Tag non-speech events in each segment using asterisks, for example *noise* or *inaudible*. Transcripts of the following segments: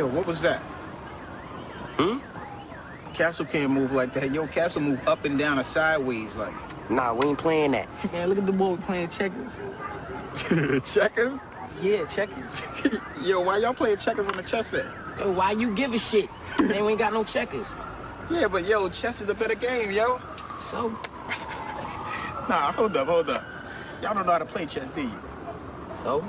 Yo, what was that? Hmm? Castle can't move like that. Yo, Castle move up and down or sideways like. Nah, we ain't playing that. *laughs* Man, look at the boy playing checkers. *laughs* checkers? Yeah, checkers. *laughs* Yo, why y'all playing checkers on the chess set? Yo, why you give a shit? Man, we ain't got no checkers. Yeah, but yo, chess is a better game, yo. So? Nah, hold up, hold up. Y'all don't know how to play chess, do you? So?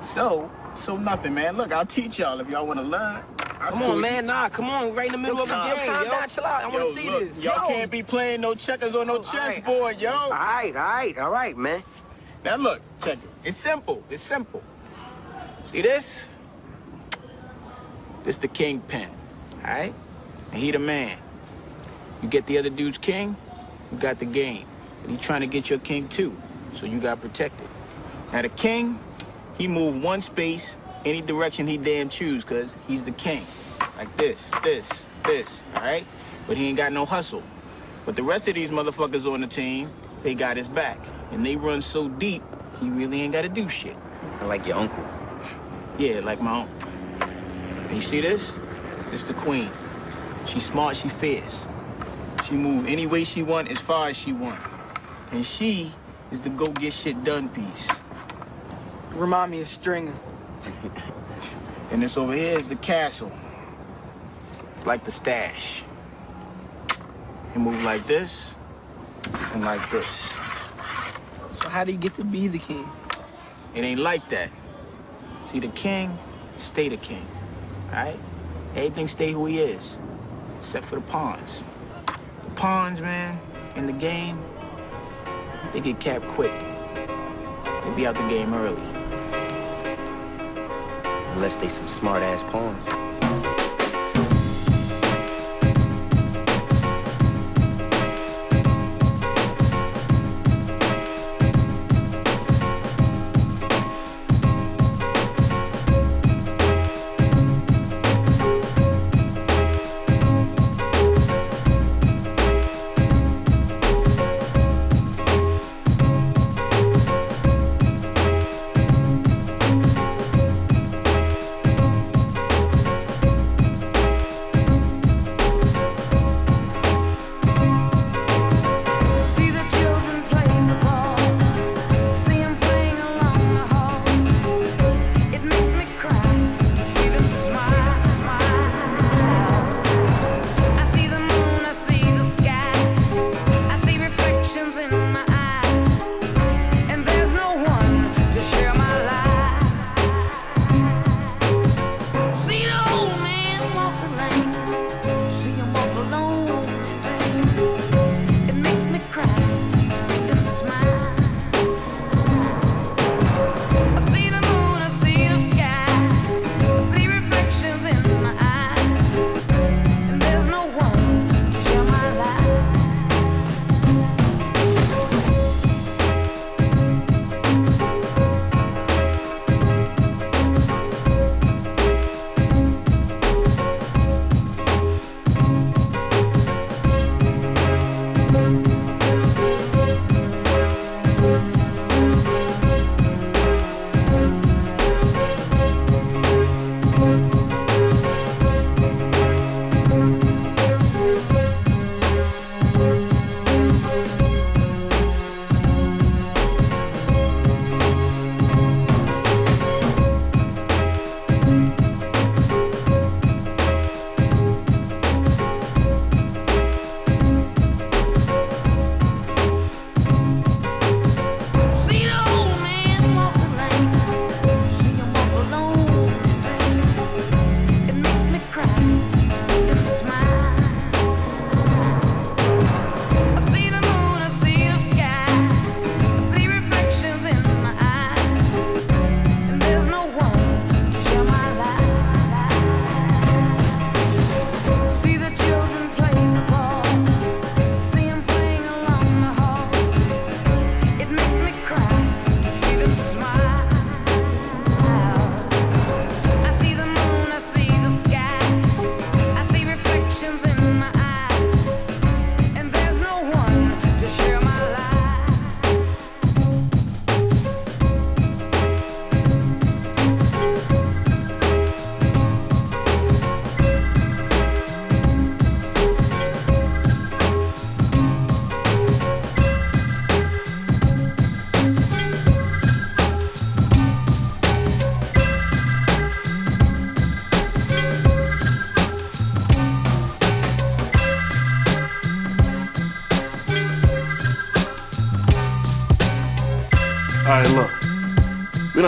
So? So nothing, man. Look, I'll teach y'all if y'all want to learn. I'll Come on, man. Nah, come on. Right in the middle of the game, calm yo. down, chill out. I want to see look, this. Y'all can't be playing no checkers on no right. chessboard, yo. All right, all right, all right, man. Now look, check it. It's simple. It's simple. See this? This the king pin. Alright? And he the man. You get the other dude's king, you got the game. And he trying to get your king too. So you got protected. Now the king, he move one space any direction he damn choose, cause he's the king. Like this, this, this, alright? But he ain't got no hustle. But the rest of these motherfuckers on the team, they got his back. And they run so deep, he really ain't gotta do shit. I like your uncle. Yeah, like my own. And you see this? This the queen. She smart, she fierce. She move any way she want, as far as she want. And she is the go get shit done piece. Remind me of Stringer. *laughs* And this over here is the castle. It's like the stash. You move like this and like this. So how do you get to be the king? It ain't like that. See, the king, stay the king. Alright? Everything stay who he is. Except for the pawns. The pawns, man, in the game, they get capped quick. They be out the game early. Unless they some smart ass pawns.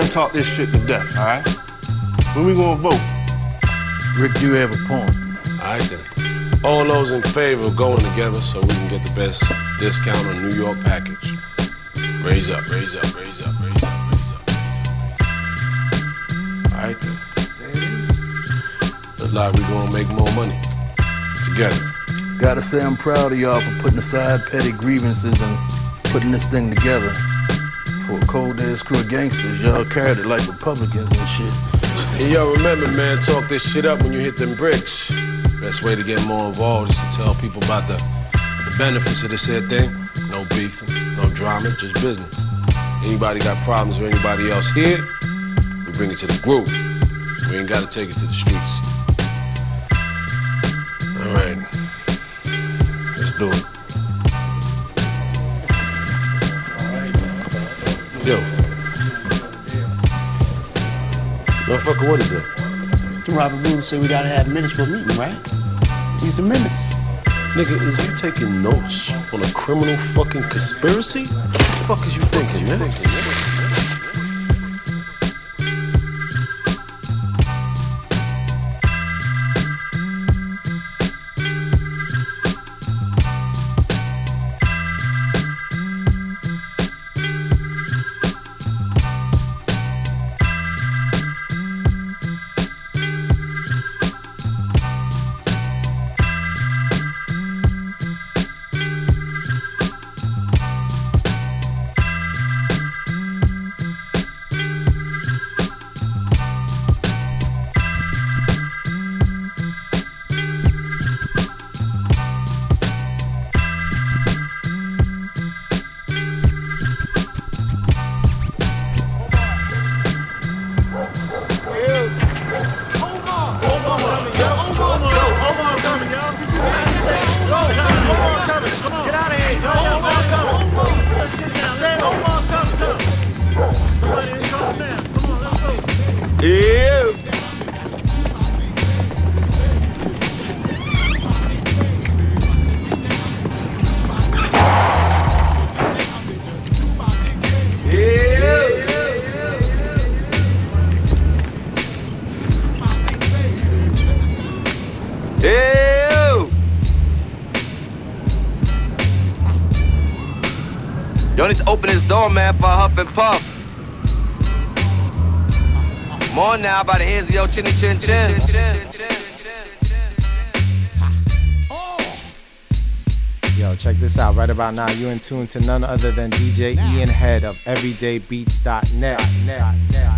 Gonna talk this shit to death, all right? When we gonna vote? Rick, you have a point. All right then. All those in favor of going together so we can get the best discount on New York package. Raise up, raise up, raise up, raise up, raise up, raise up. All right then. Look like we gonna make more money together. Gotta say I'm proud of y'all for putting aside petty grievances and putting this thing together. For a cold ass crew of gangsters, y'all carried it like Republicans and shit. And y'all remember, man, talk this shit up when you hit them bricks. Best way to get more involved is to tell people about the, the benefits of this here thing. No beefing, no drama, just business. Anybody got problems with anybody else here, we bring it to the group. We ain't gotta take it to the streets. All right, let's do it. Yo. Motherfucker, what is that? Robert's Rules said we gotta have minutes for a meeting, right? These the minutes. Nigga, is you taking notes on a criminal fucking conspiracy? What the fuck is you thinking, man? By the of your chinny chin chin. Yo, check this out. Right about now, you in tune to none other than DJ Ian Head of EverydayBeats.net.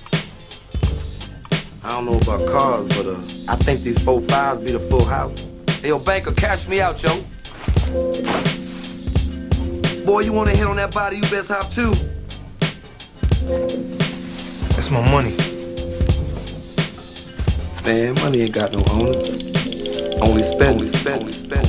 I don't know about cars, but uh, I think these four fives be the full house. Hey, yo, banker, cash me out, yo. Boy, you wanna hit on that body, you best hop too. That's my money. Man, money ain't got no owners. Only spend, only spend, only spend,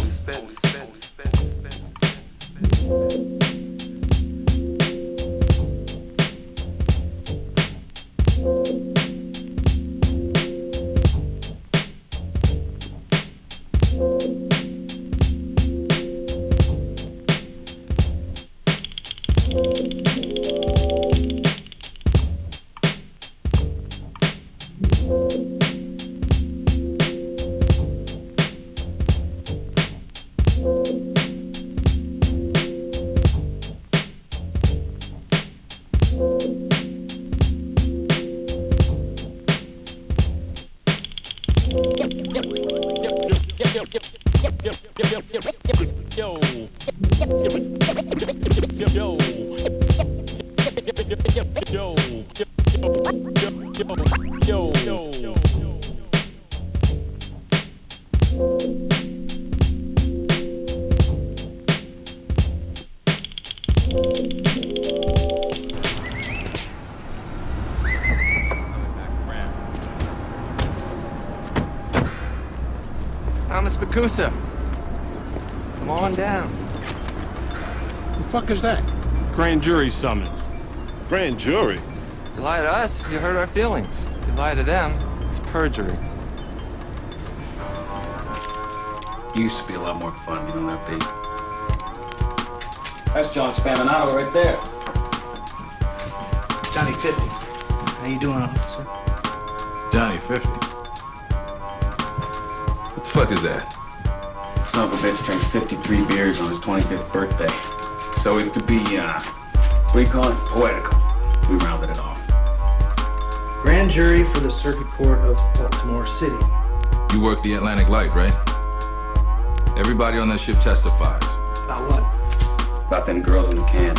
jury summons. Grand jury? You lie to us, you hurt our feelings. You lie to them, it's perjury. Used to be a lot more fun, you know that, Pete? That's John Spaminato right there. Johnny 50. How you doing, officer? Johnny 50. What the fuck is that? Son of a bitch drinks 53 beers on his 25th birthday. So as to be, uh, what do you call it? Poetical. We rounded it off. Grand jury for the Circuit Court of Baltimore City. You work the Atlantic Light, right? Everybody on that ship testifies. About what? About them girls in the can.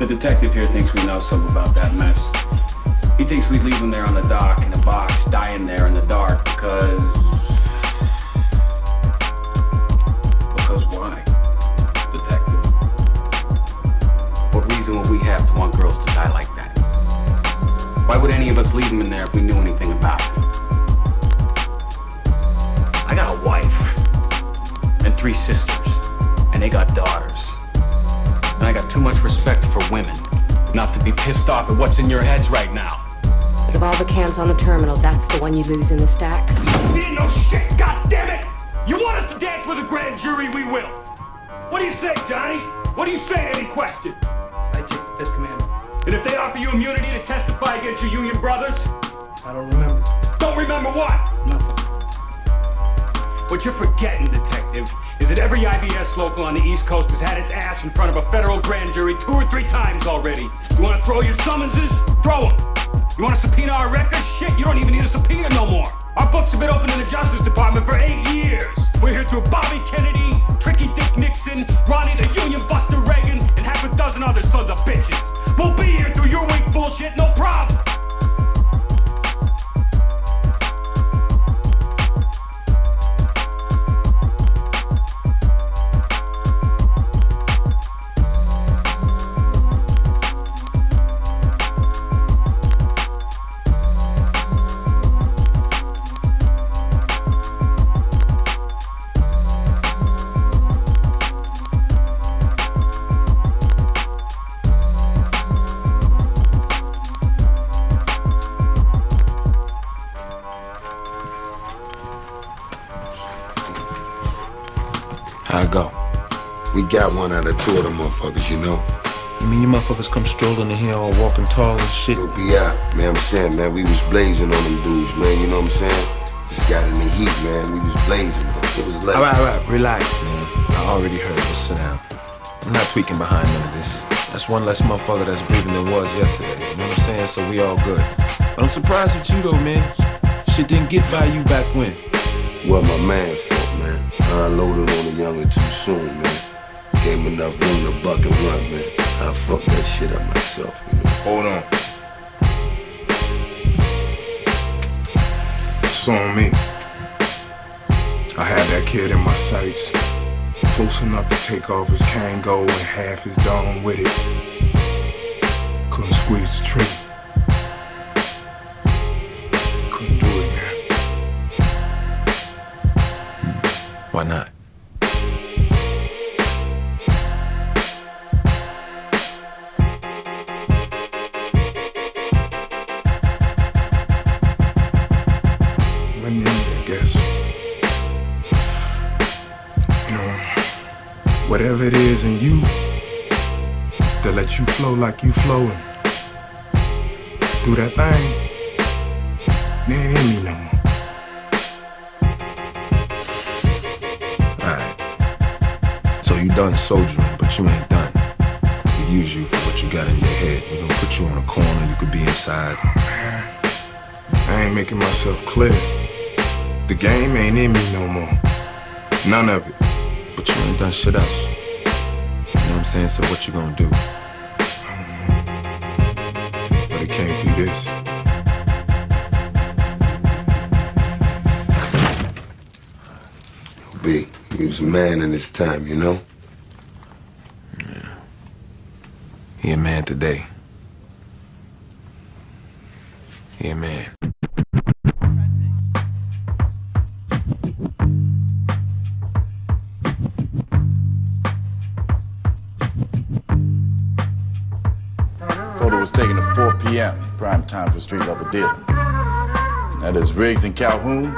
The detective here thinks we know something about that mess. He thinks we leave them there on the dock in a box, dying there in the dark because. Because leave them in there if we knew anything about it? I got a wife and three sisters, and they got daughters. And I got too much respect for women not to be pissed off at what's in your heads right now. But of all the cans on the terminal, that's the one you lose in the stacks. We ain't no shit, God damn it! You want us to dance with a grand jury, we will. What do you say, Johnny? What do you say to any question? And if they offer you immunity to testify against your union brothers? I don't remember. Don't remember what? Nothing. What you're forgetting, detective, is that every IBS local on the East Coast has had its ass in front of a federal grand jury two or three times already. You want to throw your summonses? Throw them. You want to subpoena our records? Shit, you don't even need a subpoena no more. Our books have been open in the Justice Department for eight years. We're here through Bobby Kennedy, Tricky Dick Nixon, Ronnie the Union Buster Reagan, and half a dozen other sons of bitches. We'll be here through your weak bullshit, no problem. One out of two of them motherfuckers, you know. You mean you motherfuckers come strolling in here all walking tall and shit? We'll be out, man. I'm saying, man, we was blazing on them dudes, man. You know what I'm saying? Just got in the heat, man. We was blazing. It was late. All right, all right, relax, man. I already heard you. Sit down. I'm not tweaking behind none of this. That's one less motherfucker that's breathing than was yesterday. You know what I'm saying? So we all good. But I'm surprised with you though, man. Shit didn't get by you back when. Well, my man fault, man. I unloaded on the younger too soon, man. Gave enough room to buck and run, man. I fucked that shit up myself, you know. Hold on. It's on me. I had that kid in my sights, close enough to take off his Kangol and half his dome with it. Couldn't squeeze the trigger. Couldn't do it, man. Why not? Whatever it is in you that lets you flow like you flowing. Do that thing. It ain't in me no more. Alright. So you done soldiering, but you ain't done. We use you for what you got in your head. We gonna put you on a corner, you could be inside. Oh, man, I ain't making myself clear. The game ain't in me no more. None of it. But you ain't done shit else. You know what I'm saying? So what you gonna do? But it can't be this. B, he was a man in his time, you know? He a man today. He a man. Prime time for street level dealing. That is Riggs and Calhoun,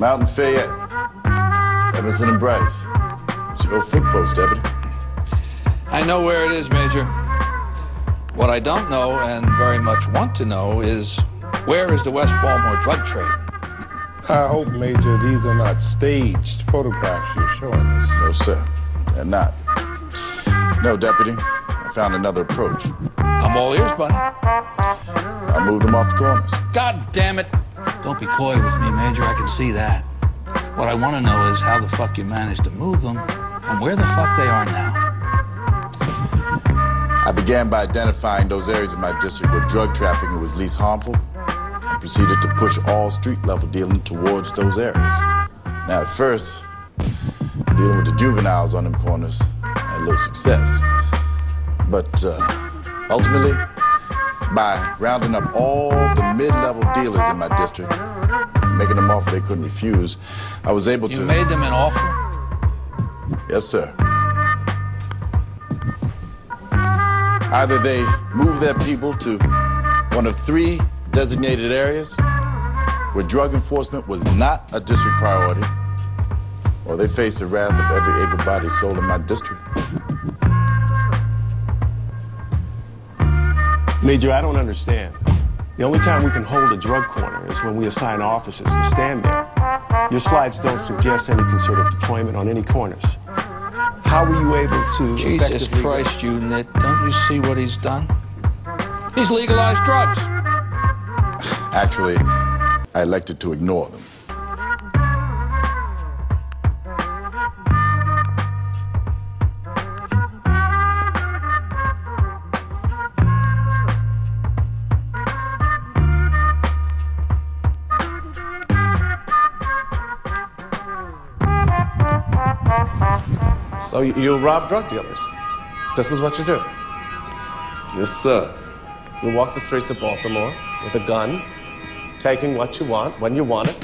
Monroe and Fayette, Emerson and Bryce. It's your flick post, deputy. I know where it is, Major. What I don't know and very much want to know is where is the West Baltimore drug trade? I hope, Major, these are not staged photographs you're showing us. No, sir. They're not. No, deputy. I found another approach. I'm all ears, buddy. I moved them off the corners. God damn it. Don't be coy with me, Major. I can see that. What I want to know is how the fuck you managed to move them and where the fuck they are now. I began by identifying those areas in my district where drug trafficking was least harmful and proceeded to push all street level dealing towards those areas. Now, at first, dealing with the juveniles on them corners had little success. But uh, ultimately, by rounding up all the mid-level dealers in my district, making them offer they couldn't refuse, I was able You to... You made them an offer? Yes, sir. Either they move their people to one of three designated areas where drug enforcement was not a district priority, or they face the wrath of every able-bodied soul in my district. Major, I don't understand. The only time we can hold a drug corner is when we assign officers to stand there. Your slides don't suggest any concerted deployment on any corners. How were you able to Jesus effectively... Christ, you nit. Don't you see what he's done? He's legalized drugs. Actually, I elected to ignore them. So you, you rob drug dealers. This is what you do. Yes, sir. You walk the streets of Baltimore with a gun, taking what you want when you want it,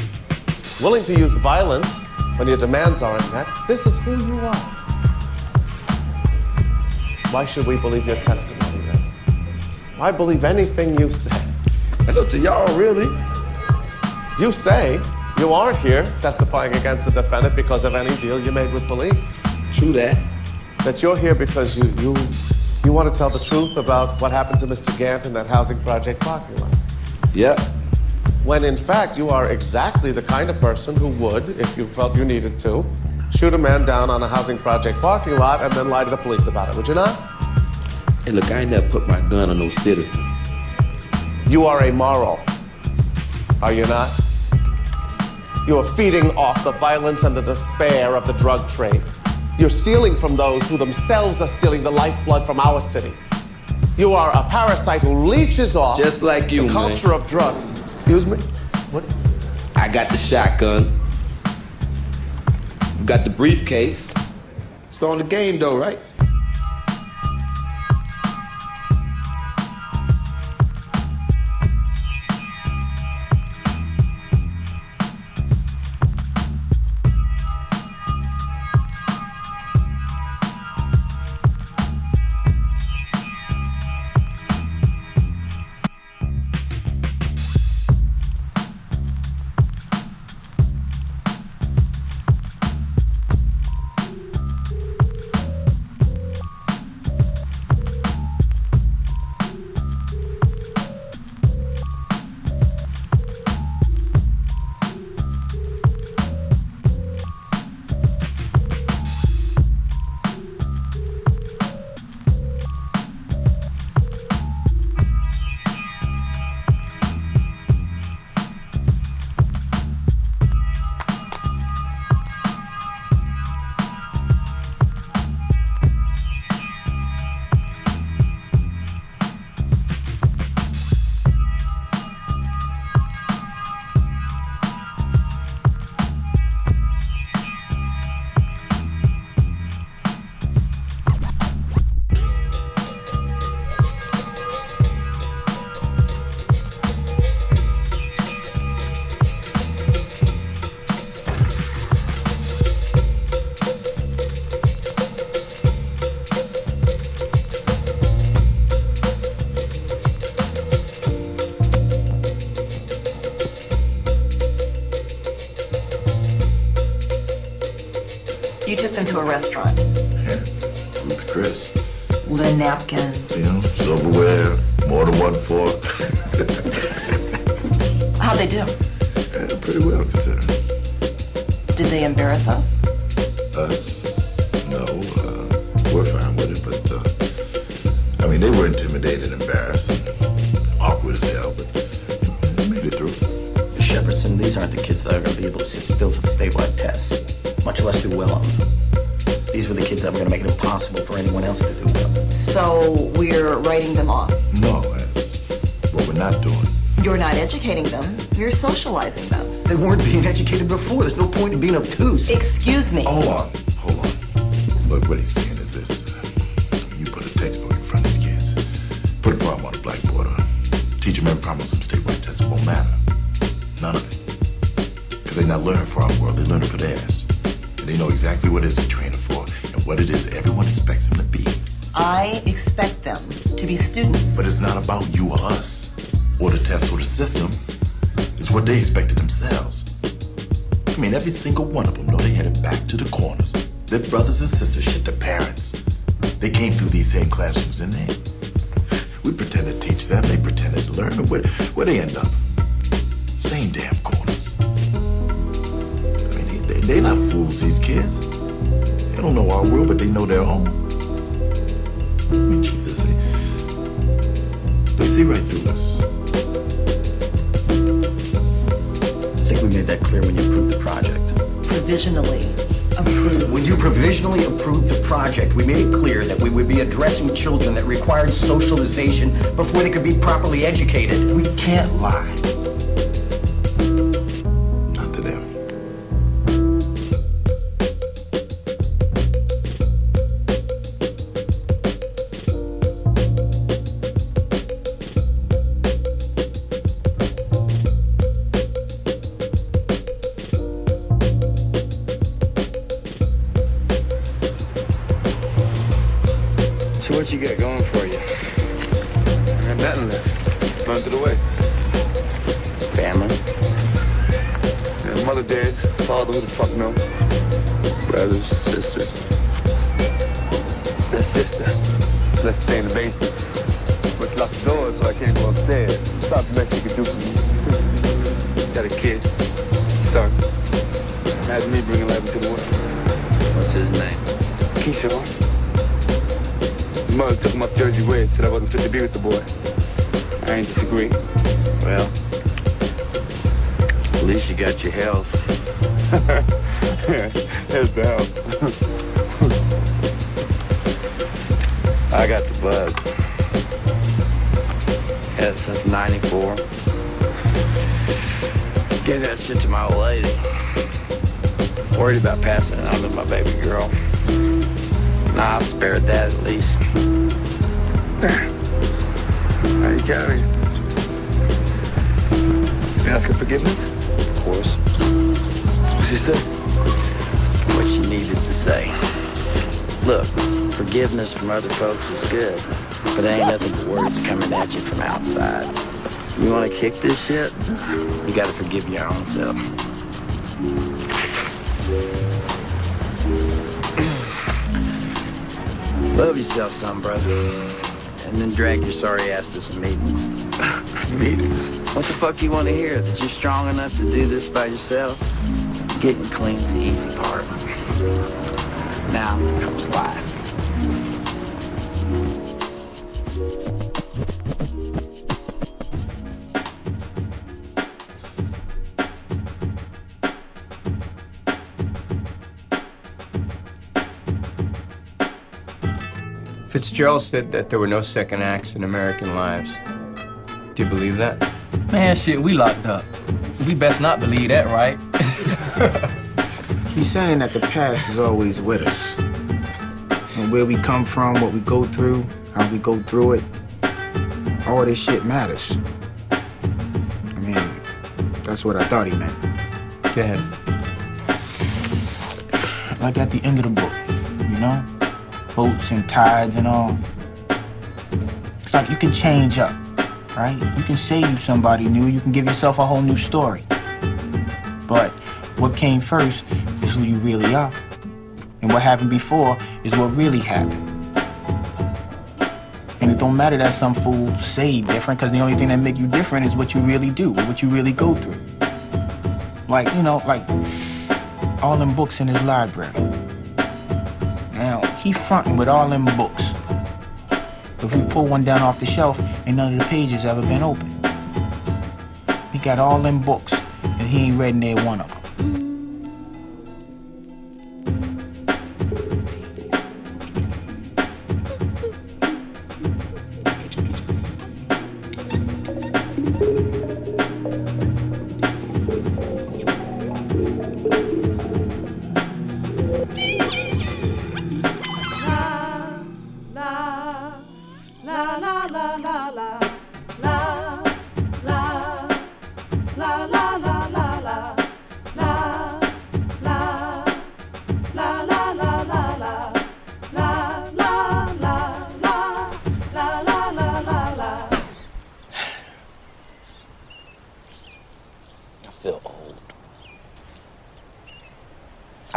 willing to use violence when your demands aren't met. This is who you are. Why should we believe your testimony then? Why believe anything you say? That's up to y'all, really. You say you aren't here testifying against the defendant because of any deal you made with police. True that. That you're here because you you you want to tell the truth about what happened to Mr. Gant in that housing project parking lot. Yep. When in fact you are exactly the kind of person who would, if you felt you needed to, shoot a man down on a housing project parking lot and then lie to the police about it, would you not? Hey, look, I ain't never put my gun on no citizen. You are a moral, Are you not? You are feeding off the violence and the despair of the drug trade. You're stealing from those who themselves are stealing the lifeblood from our city. You are a parasite who leeches off Just like you, the man. culture of drugs. Excuse me? What? I got the shotgun. You got the briefcase. It's on the game, though, right? Them to a restaurant. Yeah, with Chris. Linen napkin. You know, silverware, more than one fork. *laughs* How'd they do? Yeah, pretty well considering. Did they embarrass us? Us, no, uh, we're fine with it, but, uh, I mean, they were intimidated, embarrassed, awkward as hell, but they made it through. Shepardson, these aren't the kids that are going to be able to sit still for the statewide tests, much less do well on them. These were the kids that were going to make it impossible for anyone else to do well. So we're writing them off. No, that's what we're not doing. You're not educating them, you're socializing them. They weren't being educated before. There's no point in being obtuse. Excuse me. Hold on, hold on. Look, what he's saying is this. Uh, you put a textbook in front of these kids, put a problem on the blackboard, or teach them every problem on some statewide test, it won't matter. None of it. Because they're not learning for our world, They're learning for theirs. They know exactly what it is they're training for and what it is everyone expects them to be. I expect them to be students. But it's not about you or us, or the test or the system. It's what they expected themselves. I mean, every single one of them know they headed back to the corners. Their brothers and sisters shit their parents. They came through these same classrooms, didn't they? We pretended to teach them, they pretended to learn, and where, where they end up? They, they, they not fools, these kids. They don't know our world, but they know their own. I mean, Jesus, they, they see right through us. I think we made that clear when you approved the project. Provisionally approved. When you provisionally approved the project, we made it clear that we would be addressing children that required socialization before they could be properly educated. We can't lie. His mother took him up Jersey way, said I wasn't fit to be with the boy. I ain't disagree. Well, at least you got your health. *laughs* That's the help. *laughs* I got the bug. Had it since 94. Gave that shit to my old lady. Worried about passing it on to my baby girl. Nah, I spared that at least. How you carry? You ask for forgiveness? Of course. She say? What she needed to say. Look, forgiveness from other folks is good, but it ain't nothing but words coming at you from outside. You want to kick this shit? You got to forgive your own self. Love yourself some, brother. And then drag your sorry ass to some meetings. *laughs* meetings? What the fuck you want to hear? That you're strong enough to do this by yourself? Getting clean's the easy part. Now comes life. Fitzgerald said that there were no second acts in American lives. Do you believe that? Man, shit, we locked up. We best not believe that, right? *laughs* He's saying that the past is always with us. And where we come from, what we go through, how we go through it, all this shit matters. I mean, that's what I thought he meant. Go ahead. Like at the end of the book, you know? Boats and tides and all. It's like you can change up, right? You can say you somebody new, you can give yourself a whole new story. But what came first is who you really are. And what happened before is what really happened. And it don't matter that some fool say different, because the only thing that make you different is what you really do, what you really go through. Like, you know, like all them books in his library. He fronting with all them books. If we pull one down off the shelf, ain't none of the pages ever been opened. He got all them books, and he ain't read near one of them.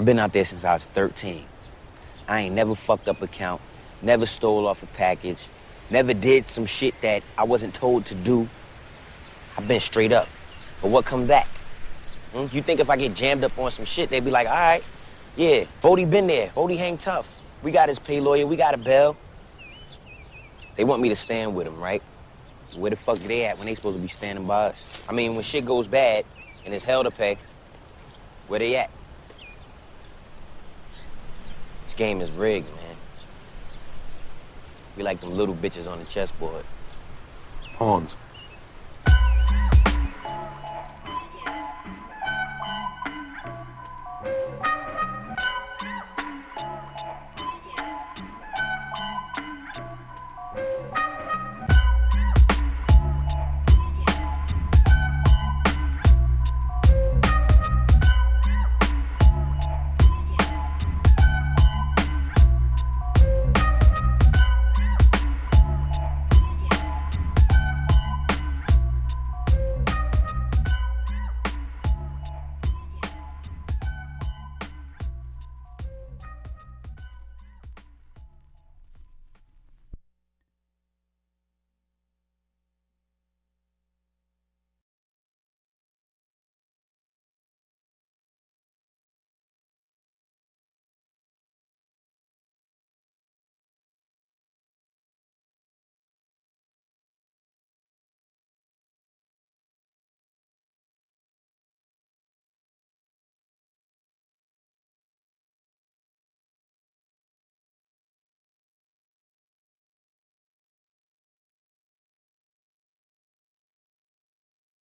I've been out there since I was 13. I ain't never fucked up a count, never stole off a package, never did some shit that I wasn't told to do. I've been straight up. But what come back? Hmm? You think if I get jammed up on some shit, they'd be like, all right, yeah, Bodie been there. Bodie hang tough. We got his pay lawyer, we got a bail. They want me to stand with him, right? Where the fuck they at when they supposed to be standing by us? I mean, when shit goes bad and it's hell to pay, where they at? This game is rigged, man. We like them little bitches on the chessboard. Pawns.